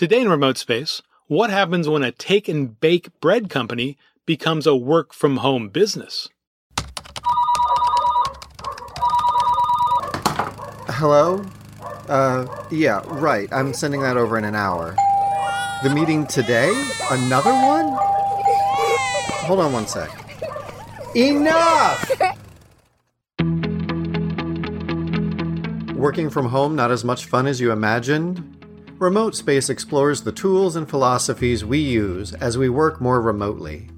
Today in Remote Space, what happens when a take and bake bread company becomes a work from home business? Hello? Uh, yeah, right. I'm sending that over in an hour. The meeting today? Another one? Hold on one sec. Enough! Working from home not as much fun as you imagined? Remote Space explores the tools and philosophies we use as we work more remotely.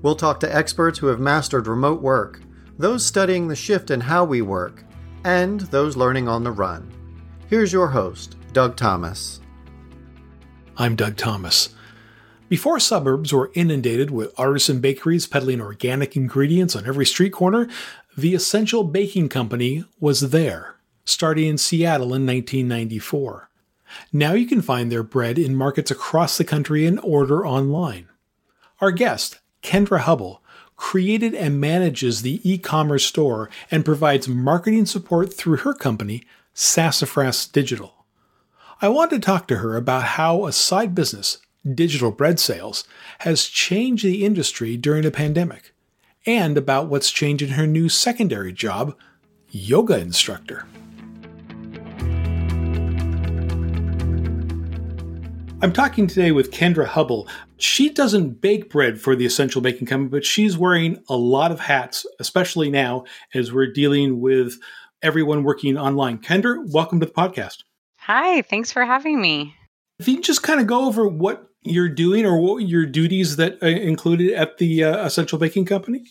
We'll talk to experts who have mastered remote work, those studying the shift in how we work, and those learning on the run. Here's your host, Doug Thomas. I'm Doug Thomas. Before suburbs were inundated with artisan bakeries peddling organic ingredients on every street corner, the Essential Baking Company was there, starting in Seattle in 1994. Now you can find their bread in markets across the country and order online. Our guest, Kendra Hubble, created and manages the e commerce store and provides marketing support through her company, Sassafras Digital. I want to talk to her about how a side business, digital bread sales, has changed the industry during the pandemic, and about what's changed in her new secondary job, yoga instructor. I'm talking today with Kendra Hubble. She doesn't bake bread for the Essential Baking Company, but she's wearing a lot of hats, especially now as we're dealing with everyone working online. Kendra, welcome to the podcast. Hi, thanks for having me. If you can just kind of go over what you're doing or what your duties that are included at the uh, Essential Baking Company.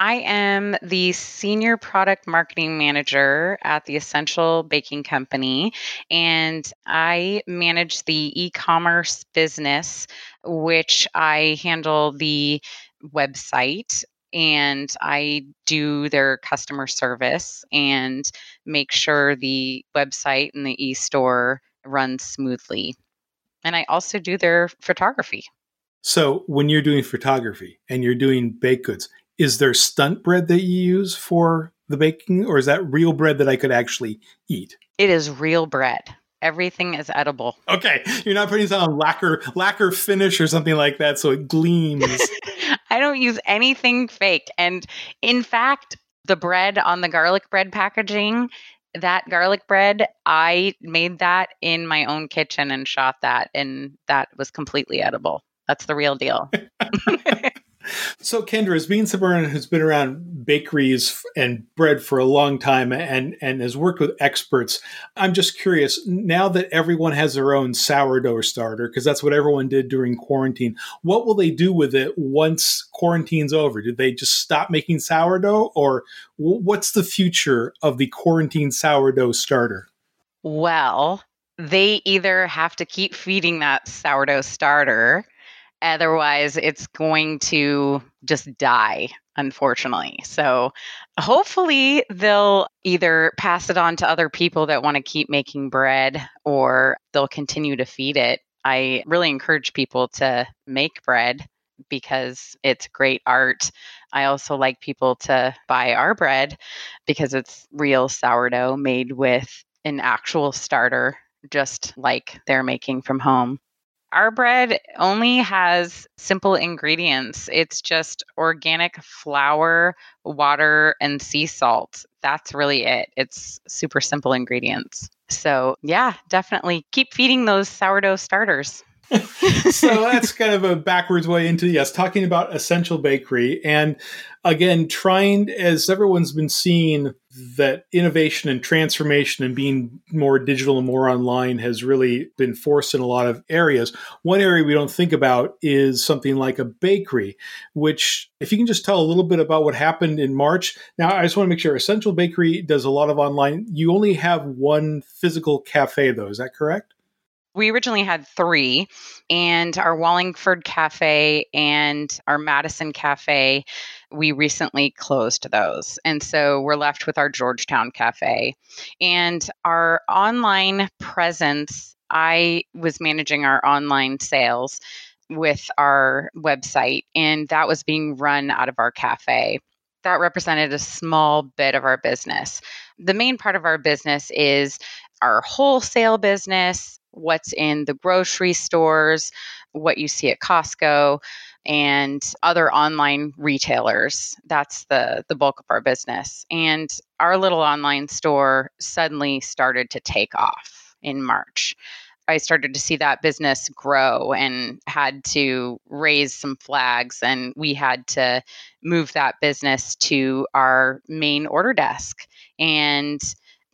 I am the senior product marketing manager at the Essential Baking Company, and I manage the e commerce business, which I handle the website and I do their customer service and make sure the website and the e store runs smoothly. And I also do their photography. So, when you're doing photography and you're doing baked goods, is there stunt bread that you use for the baking or is that real bread that I could actually eat? It is real bread. Everything is edible. Okay, you're not putting some lacquer lacquer finish or something like that so it gleams. I don't use anything fake. And in fact, the bread on the garlic bread packaging, that garlic bread, I made that in my own kitchen and shot that and that was completely edible. That's the real deal. So, Kendra, as being someone who's been around bakeries and bread for a long time and, and has worked with experts, I'm just curious now that everyone has their own sourdough starter, because that's what everyone did during quarantine, what will they do with it once quarantine's over? Do they just stop making sourdough, or what's the future of the quarantine sourdough starter? Well, they either have to keep feeding that sourdough starter Otherwise, it's going to just die, unfortunately. So, hopefully, they'll either pass it on to other people that want to keep making bread or they'll continue to feed it. I really encourage people to make bread because it's great art. I also like people to buy our bread because it's real sourdough made with an actual starter, just like they're making from home. Our bread only has simple ingredients. It's just organic flour, water, and sea salt. That's really it. It's super simple ingredients. So, yeah, definitely keep feeding those sourdough starters. so that's kind of a backwards way into yes talking about essential bakery and again trying as everyone's been seeing that innovation and transformation and being more digital and more online has really been forced in a lot of areas. One area we don't think about is something like a bakery which if you can just tell a little bit about what happened in march. Now i just want to make sure essential bakery does a lot of online. You only have one physical cafe though is that correct we originally had three, and our Wallingford Cafe and our Madison Cafe, we recently closed those. And so we're left with our Georgetown Cafe. And our online presence, I was managing our online sales with our website, and that was being run out of our cafe that represented a small bit of our business. The main part of our business is our wholesale business what's in the grocery stores, what you see at Costco, and other online retailers. That's the the bulk of our business. And our little online store suddenly started to take off in March. I started to see that business grow and had to raise some flags and we had to move that business to our main order desk and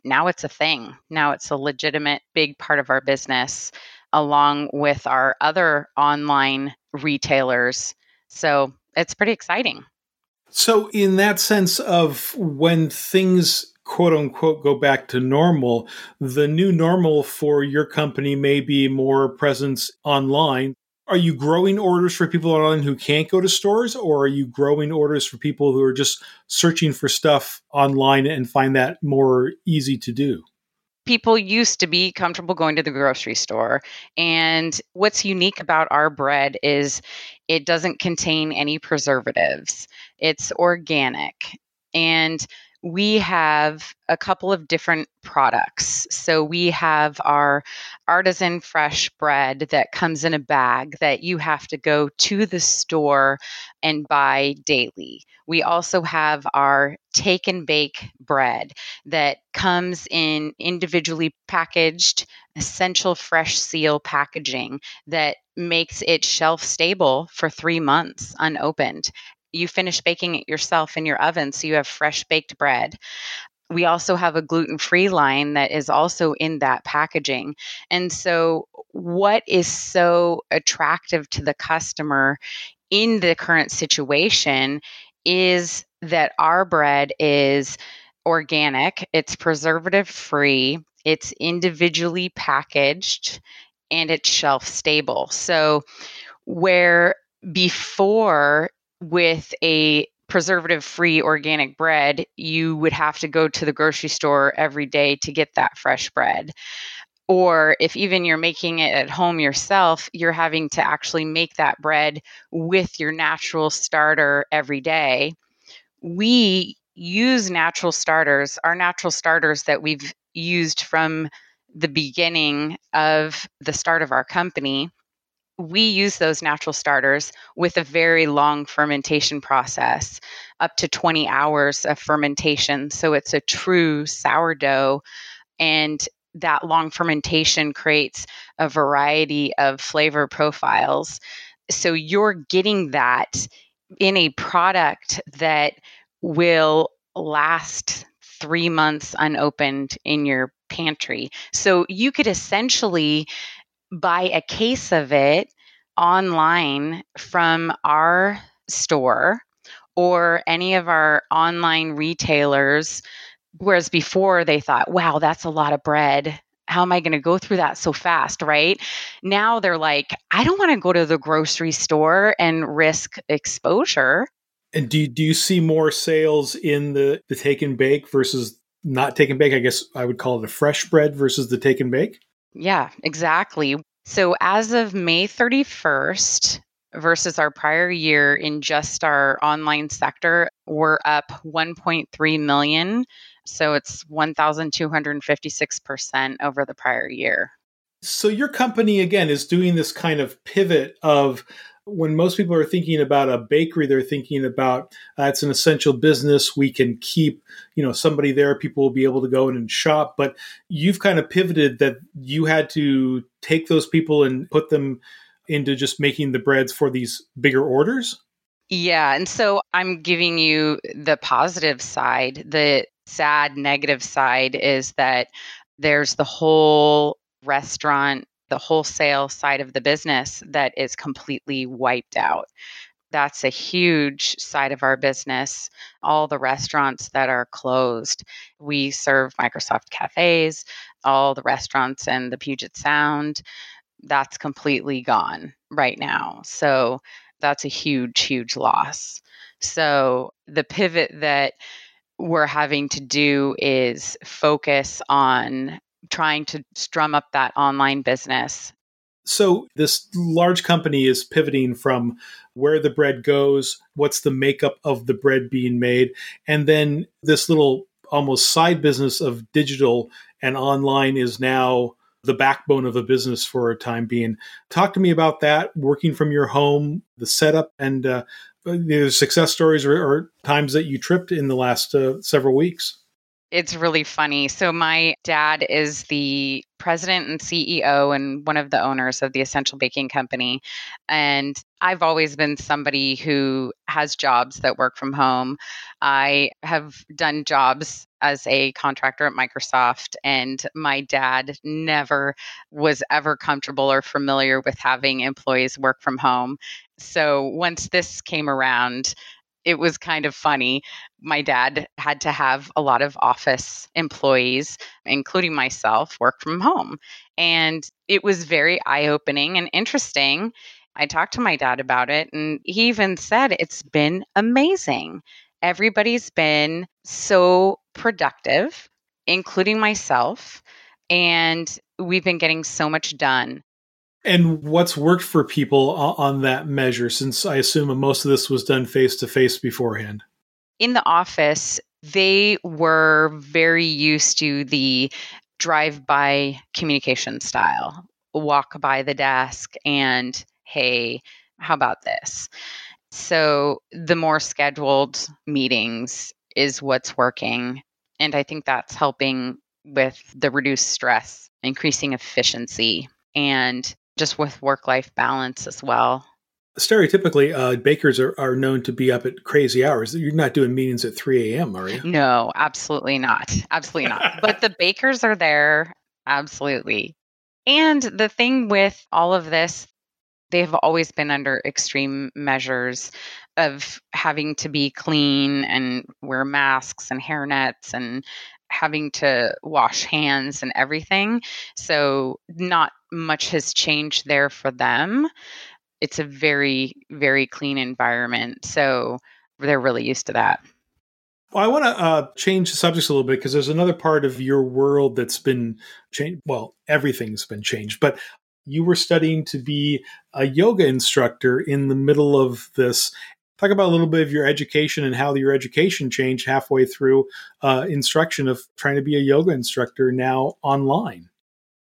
now it's a thing. Now it's a legitimate big part of our business along with our other online retailers. So it's pretty exciting. So, in that sense of when things quote unquote go back to normal, the new normal for your company may be more presence online. Are you growing orders for people online who can't go to stores, or are you growing orders for people who are just searching for stuff online and find that more easy to do? people used to be comfortable going to the grocery store. And what's unique about our bread is it doesn't contain any preservatives, it's organic. And we have a couple of different products. So we have our artisan fresh bread that comes in a bag that you have to go to the store and buy daily. We also have our take and bake bread that comes in individually packaged essential fresh seal packaging that makes it shelf stable for 3 months unopened you finish baking it yourself in your oven so you have fresh baked bread we also have a gluten free line that is also in that packaging. And so, what is so attractive to the customer in the current situation is that our bread is organic, it's preservative free, it's individually packaged, and it's shelf stable. So, where before with a preservative free organic bread, you would have to go to the grocery store every day to get that fresh bread. Or if even you're making it at home yourself, you're having to actually make that bread with your natural starter every day. We use natural starters, our natural starters that we've used from the beginning of the start of our company we use those natural starters with a very long fermentation process, up to 20 hours of fermentation. So it's a true sourdough. And that long fermentation creates a variety of flavor profiles. So you're getting that in a product that will last three months unopened in your pantry. So you could essentially buy a case of it online from our store or any of our online retailers. Whereas before they thought, wow, that's a lot of bread. How am I going to go through that so fast? Right now, they're like, I don't want to go to the grocery store and risk exposure. And do you, do you see more sales in the, the take and bake versus not take and bake? I guess I would call it a fresh bread versus the take and bake. Yeah, exactly. So as of May 31st versus our prior year in just our online sector, we're up 1.3 million. So it's 1,256% over the prior year. So your company, again, is doing this kind of pivot of when most people are thinking about a bakery, they're thinking about uh, it's an essential business. We can keep, you know, somebody there. People will be able to go in and shop. But you've kind of pivoted that you had to take those people and put them into just making the breads for these bigger orders. Yeah. And so I'm giving you the positive side. The sad negative side is that there's the whole restaurant the wholesale side of the business that is completely wiped out. That's a huge side of our business. All the restaurants that are closed. We serve Microsoft cafes, all the restaurants and the Puget Sound. That's completely gone right now. So that's a huge, huge loss. So the pivot that we're having to do is focus on trying to strum up that online business. So, this large company is pivoting from where the bread goes, what's the makeup of the bread being made, and then this little almost side business of digital and online is now the backbone of a business for a time being. Talk to me about that, working from your home, the setup, and uh, the success stories or, or, times that you tripped in the last uh, several weeks. It's really funny. So, my dad is the president and CEO and one of the owners of the Essential Baking Company. And I've always been somebody who has jobs that work from home. I have done jobs as a contractor at Microsoft, and my dad never was ever comfortable or familiar with having employees work from home. So, once this came around, it was kind of funny. My dad had to have a lot of office employees, including myself, work from home. And it was very eye opening and interesting. I talked to my dad about it, and he even said it's been amazing. Everybody's been so productive, including myself, and we've been getting so much done. And what's worked for people on that measure, since I assume most of this was done face to face beforehand? In the office, they were very used to the drive by communication style walk by the desk and, hey, how about this? So the more scheduled meetings is what's working. And I think that's helping with the reduced stress, increasing efficiency, and just with work life balance as well. Stereotypically, uh, bakers are, are known to be up at crazy hours. You're not doing meetings at 3 a.m., are you? No, absolutely not. Absolutely not. but the bakers are there. Absolutely. And the thing with all of this, they've always been under extreme measures of having to be clean and wear masks and hairnets and having to wash hands and everything. So, not much has changed there for them. It's a very, very clean environment. So, they're really used to that. Well, I want to uh, change the subjects a little bit because there's another part of your world that's been changed. Well, everything's been changed, but you were studying to be a yoga instructor in the middle of this talk about a little bit of your education and how your education changed halfway through uh, instruction of trying to be a yoga instructor now online.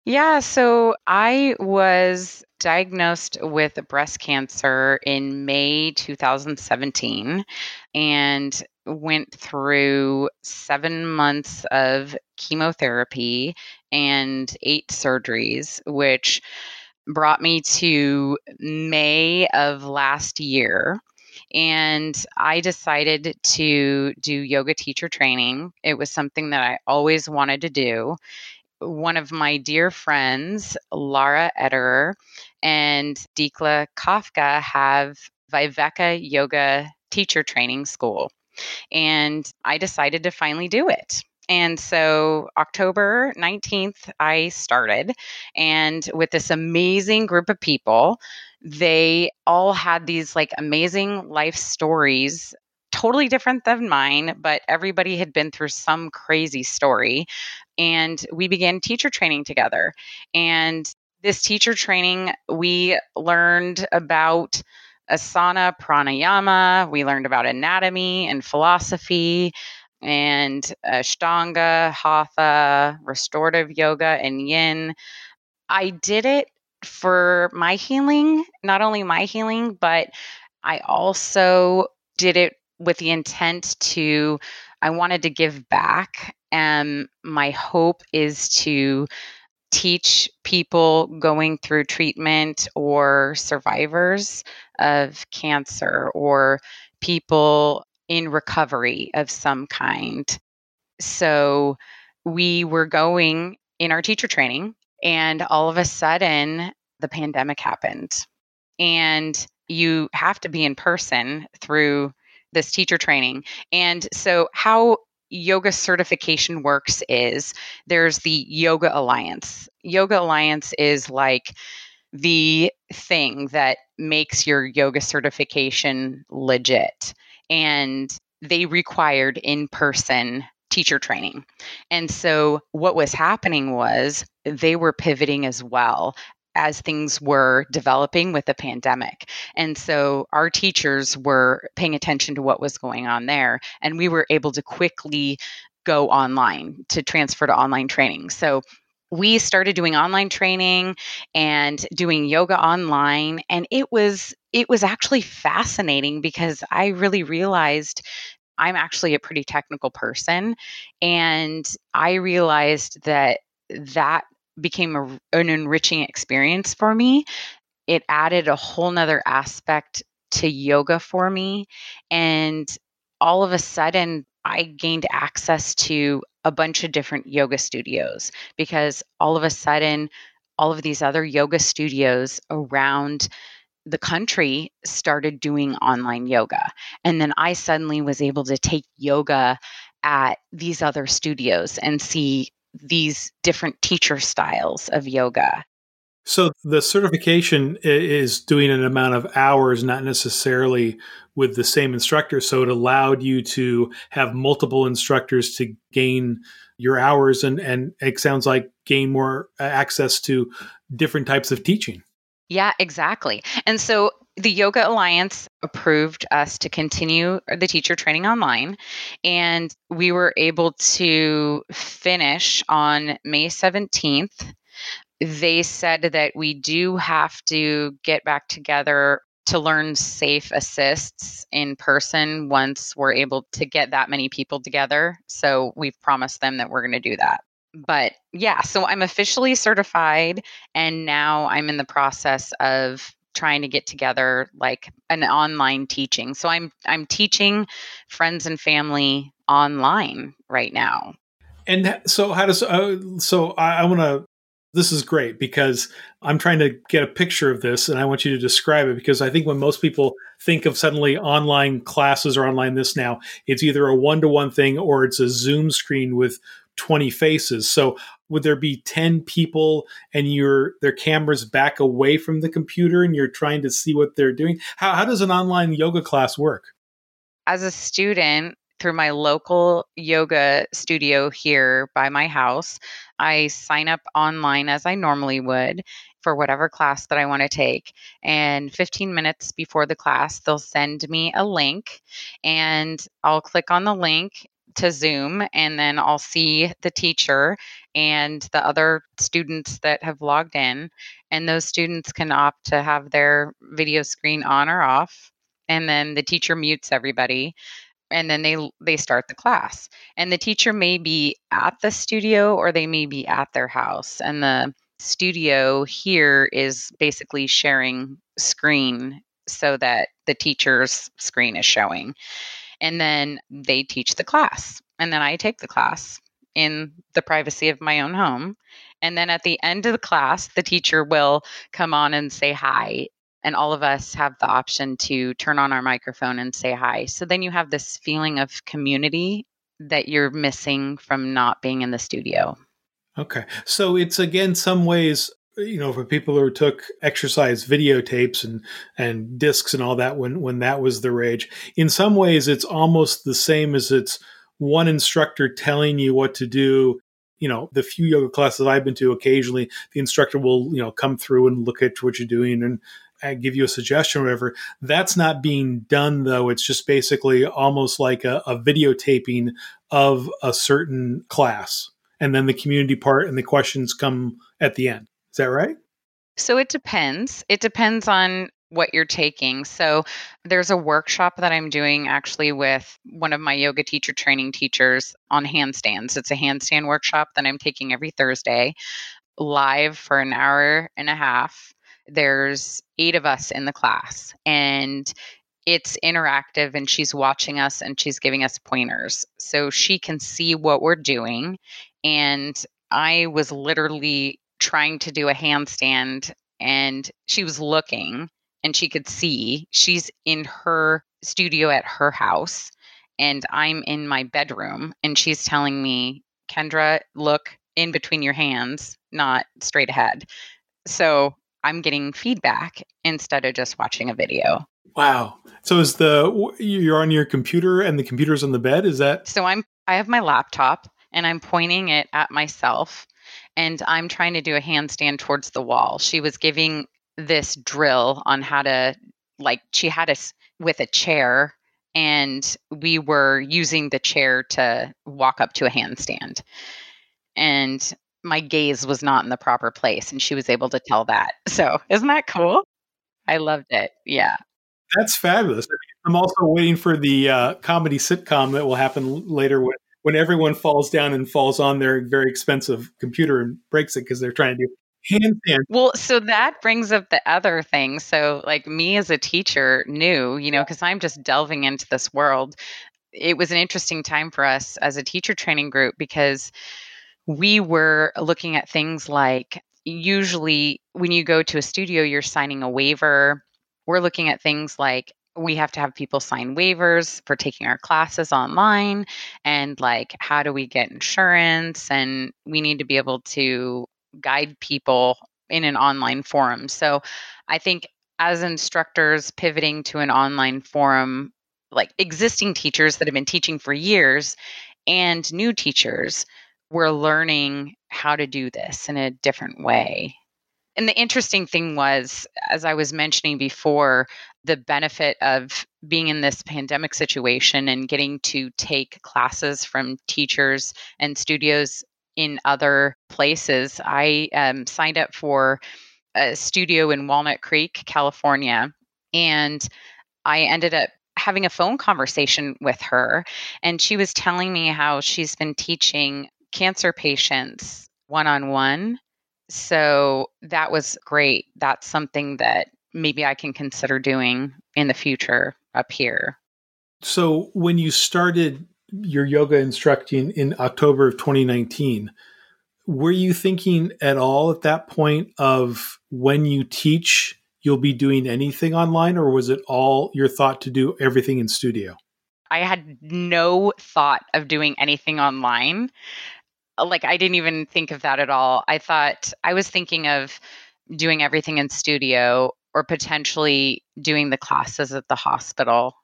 Yeah, so I was diagnosed with breast cancer in May 2017 and went through seven months of chemotherapy and eight surgeries, which brought me to May of last year and I decided to do yoga teacher training. It was something that I always wanted to do. One of my dear friends, Lara Ederer and Dikla Kafka, have Viveka Yoga Teacher Training School. And I decided to finally do it. And so October 19th, I started, and with this amazing group of people they all had these like amazing life stories totally different than mine, but everybody had been through some crazy story. And we began teacher training together. And this teacher training, we learned about asana, pranayama, we learned about anatomy and philosophy. And Ashtanga, Hatha, restorative yoga, and yin. I did it for my healing, not only my healing, but I also did it with the intent to, I wanted to give back. And my hope is to teach people going through treatment or survivors of cancer or people in recovery of some kind. So we were going in our teacher training and all of a sudden, the pandemic happened. And you have to be in person through this teacher training. And so, how yoga certification works is there's the Yoga Alliance. Yoga Alliance is like the thing that makes your yoga certification legit. And they required in person teacher training. And so what was happening was they were pivoting as well as things were developing with the pandemic. And so our teachers were paying attention to what was going on there. And we were able to quickly go online to transfer to online training. So we started doing online training and doing yoga online and it was it was actually fascinating because I really realized I'm actually a pretty technical person and I realized that that became a, an enriching experience for me. It added a whole nother aspect to yoga for me and all of a sudden I gained access to a bunch of different yoga studios because all of a sudden, all of these other yoga studios around the country started doing online yoga. And then I suddenly was able to take yoga at these other studios and see these different teacher styles of yoga. So the certification is doing an amount of hours, not necessarily with the same instructor. So it allowed you to have multiple instructors to gain your hours and, and it sounds like gain more uh, access to different types of teaching. Yeah, exactly. And so the Yoga Alliance approved us to continue the teacher training online, and we were able to finish on May 17th they said that we do have to get back together to learn safe assists in person once we're able to get that many people together. So we've promised them that we're going to do that. But yeah, so I'm officially certified and now I'm in the process of trying to get together like an online teaching. So I'm I'm teaching friends and family online right now. And so how does uh, so I, I want to this is great because I'm trying to get a picture of this and I want you to describe it because I think when most people think of suddenly online classes or online this now, it's either a one to one thing or it's a Zoom screen with 20 faces. So would there be 10 people and your their cameras back away from the computer and you're trying to see what they're doing? How, how does an online yoga class work? As a student, through my local yoga studio here by my house. I sign up online as I normally would for whatever class that I want to take. And 15 minutes before the class, they'll send me a link and I'll click on the link to Zoom and then I'll see the teacher and the other students that have logged in. And those students can opt to have their video screen on or off. And then the teacher mutes everybody and then they they start the class and the teacher may be at the studio or they may be at their house and the studio here is basically sharing screen so that the teacher's screen is showing and then they teach the class and then i take the class in the privacy of my own home and then at the end of the class the teacher will come on and say hi and all of us have the option to turn on our microphone and say hi. So then you have this feeling of community that you're missing from not being in the studio. Okay. So it's again some ways you know for people who took exercise videotapes and and discs and all that when when that was the rage in some ways it's almost the same as it's one instructor telling you what to do you know the few yoga classes i've been to occasionally the instructor will you know come through and look at what you're doing and give you a suggestion or whatever. That's not being done though. It's just basically almost like a, a videotaping of a certain class. And then the community part and the questions come at the end. Is that right? So it depends. It depends on what you're taking. So there's a workshop that I'm doing actually with one of my yoga teacher training teachers on handstands. It's a handstand workshop that I'm taking every Thursday live for an hour and a half there's eight of us in the class and it's interactive and she's watching us and she's giving us pointers so she can see what we're doing and i was literally trying to do a handstand and she was looking and she could see she's in her studio at her house and i'm in my bedroom and she's telling me kendra look in between your hands not straight ahead so I'm getting feedback instead of just watching a video. Wow. So is the you're on your computer and the computer's on the bed? Is that So I'm I have my laptop and I'm pointing it at myself and I'm trying to do a handstand towards the wall. She was giving this drill on how to like she had us with a chair and we were using the chair to walk up to a handstand. And my gaze was not in the proper place. And she was able to tell that. So, isn't that cool? I loved it. Yeah. That's fabulous. I'm also waiting for the uh, comedy sitcom that will happen later when, when everyone falls down and falls on their very expensive computer and breaks it because they're trying to do handstand. Well, so that brings up the other thing. So, like me as a teacher knew, you know, because I'm just delving into this world. It was an interesting time for us as a teacher training group because we were looking at things like usually when you go to a studio, you're signing a waiver. We're looking at things like we have to have people sign waivers for taking our classes online and like how do we get insurance and we need to be able to guide people in an online forum. So I think as instructors pivoting to an online forum, like existing teachers that have been teaching for years and new teachers, we're learning how to do this in a different way. And the interesting thing was, as I was mentioning before, the benefit of being in this pandemic situation and getting to take classes from teachers and studios in other places. I um, signed up for a studio in Walnut Creek, California, and I ended up having a phone conversation with her. And she was telling me how she's been teaching cancer patients one on one. So that was great. That's something that maybe I can consider doing in the future up here. So when you started your yoga instructing in October of 2019. Were you thinking at all at that point of when you teach, you'll be doing anything online, or was it all your thought to do everything in studio? I had no thought of doing anything online. Like, I didn't even think of that at all. I thought I was thinking of doing everything in studio or potentially doing the classes at the hospital.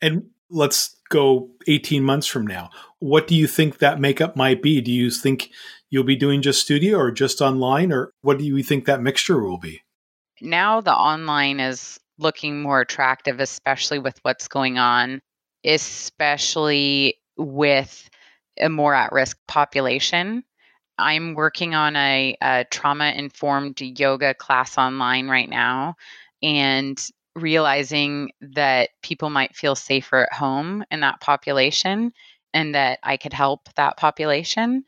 And let's go 18 months from now. What do you think that makeup might be? Do you think you'll be doing just studio or just online, or what do you think that mixture will be? Now the online is looking more attractive, especially with what's going on, especially with a more at risk population. I'm working on a, a trauma informed yoga class online right now. And realizing that people might feel safer at home in that population and that I could help that population.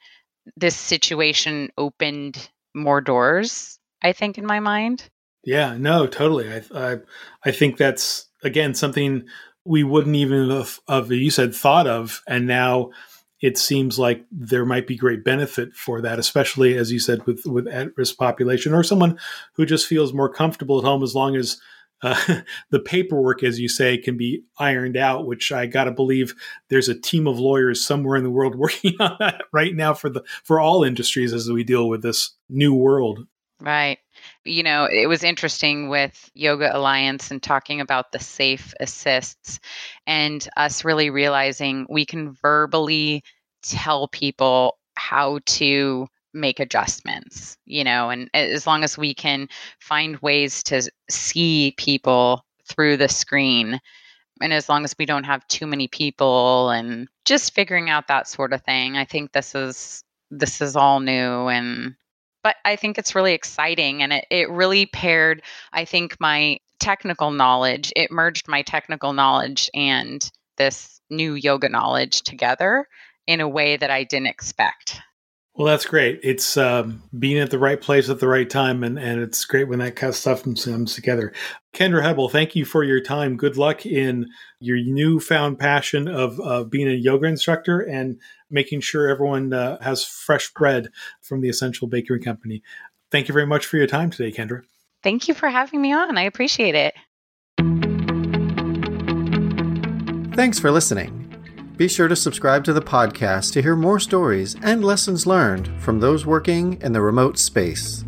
This situation opened more doors, I think, in my mind. Yeah, no, totally. I, I, I think that's again something we wouldn't even have, you said thought of, and now it seems like there might be great benefit for that, especially as you said with with at risk population or someone who just feels more comfortable at home as long as uh, the paperwork, as you say, can be ironed out. Which I got to believe there's a team of lawyers somewhere in the world working on that right now for the for all industries as we deal with this new world. Right. You know, it was interesting with Yoga Alliance and talking about the safe assists and us really realizing we can verbally tell people how to make adjustments, you know, and as long as we can find ways to see people through the screen and as long as we don't have too many people and just figuring out that sort of thing i think this is this is all new and but i think it's really exciting and it, it really paired i think my technical knowledge it merged my technical knowledge and this new yoga knowledge together in a way that i didn't expect well, that's great. It's um, being at the right place at the right time, and, and it's great when that kind of stuff comes together. Kendra Hebel, thank you for your time. Good luck in your newfound passion of uh, being a yoga instructor and making sure everyone uh, has fresh bread from the Essential Bakery Company. Thank you very much for your time today, Kendra. Thank you for having me on. I appreciate it. Thanks for listening. Be sure to subscribe to the podcast to hear more stories and lessons learned from those working in the remote space.